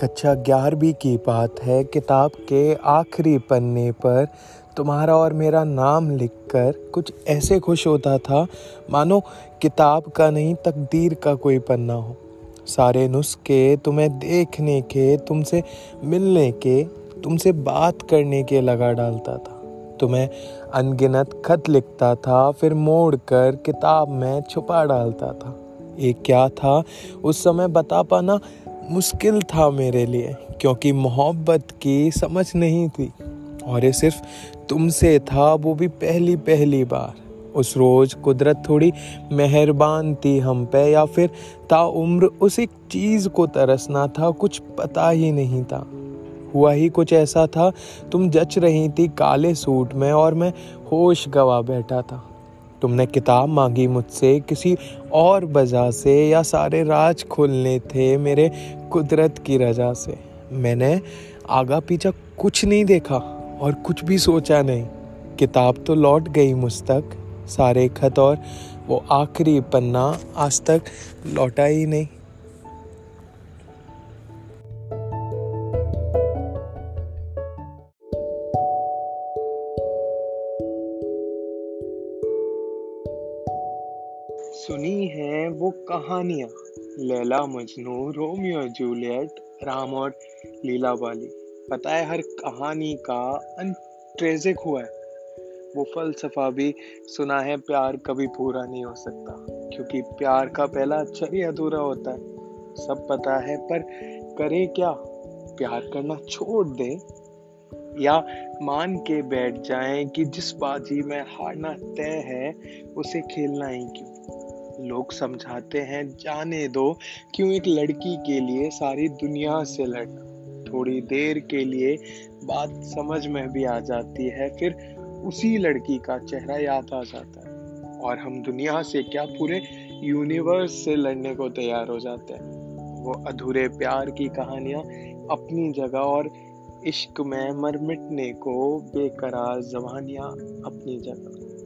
कक्षा ग्यारहवीं की बात है। किताब के आखिरी पन्ने पर तुम्हारा और मेरा नाम लिखकर कुछ ऐसे खुश होता था, मानो किताब का नहीं, तकदीर का कोई पन्ना हो। सारे नुस्खे तुम्हें देखने के, तुमसे मिलने के, तुमसे बात करने के लगा डालता था। तुम्हें अनगिनत खत लिखता था, फिर मोड़ कर किताब में छुपा डालता था। एक क्या था? उस समय बता पाना मुश्किल था मेरे लिए, क्योंकि मोहब्बत की समझ नहीं थी। और ये सिर्फ़ तुमसे था, वो भी पहली पहली बार। उस रोज कुदरत थोड़ी मेहरबान थी हम पे, या फिर ताउम्र उस एक चीज़ को तरसना था, कुछ पता ही नहीं था। हुआ ही कुछ ऐसा था, तुम जच रही थी काले सूट में, और मैं होश गवा बैठा था। तुमने किताब मांगी मुझसे, किसी और वजह से या सारे राज खोलने थे मेरे कुदरत की रजा से। मैंने आगा पीछा कुछ नहीं देखा और कुछ भी सोचा नहीं। किताब तो लौट गई मुझ तक, सारे खत और वो आखिरी पन्ना आज तक लौटा ही नहीं। सुनी है वो कहानियाँ। लैला, मजनू, रोमियो, जूलियट, राम और लीला वाली पता है हर कहानी का अंत ट्रेजिक हुआ है। वो फलसफा भी सुना है, प्यार कभी पूरा नहीं हो सकता। क्योंकि प्यार का पहला अक्षर ही अधूरा होता है। सब पता है, पर करे क्या? प्यार करना छोड़ दे? या मान के बैठ जाएँ कि जिस बाजी में हारना तय है, उसे खेलना ही क्यों? लोग समझाते हैं, जाने दो क्यों एक लड़की के लिए सारी दुनिया से लड़ना थोड़ी देर के लिए बात समझ में भी आ जाती है, फिर उसी लड़की का चेहरा याद आ जाता है। और हम दुनिया से क्या पूरे यूनिवर्स से लड़ने को तैयार हो जाते हैं। वो अधूरे प्यार की कहानियाँ अपनी जगह और इश्क में मर मिटने को बेकरार जवानियाँ अपनी जगह।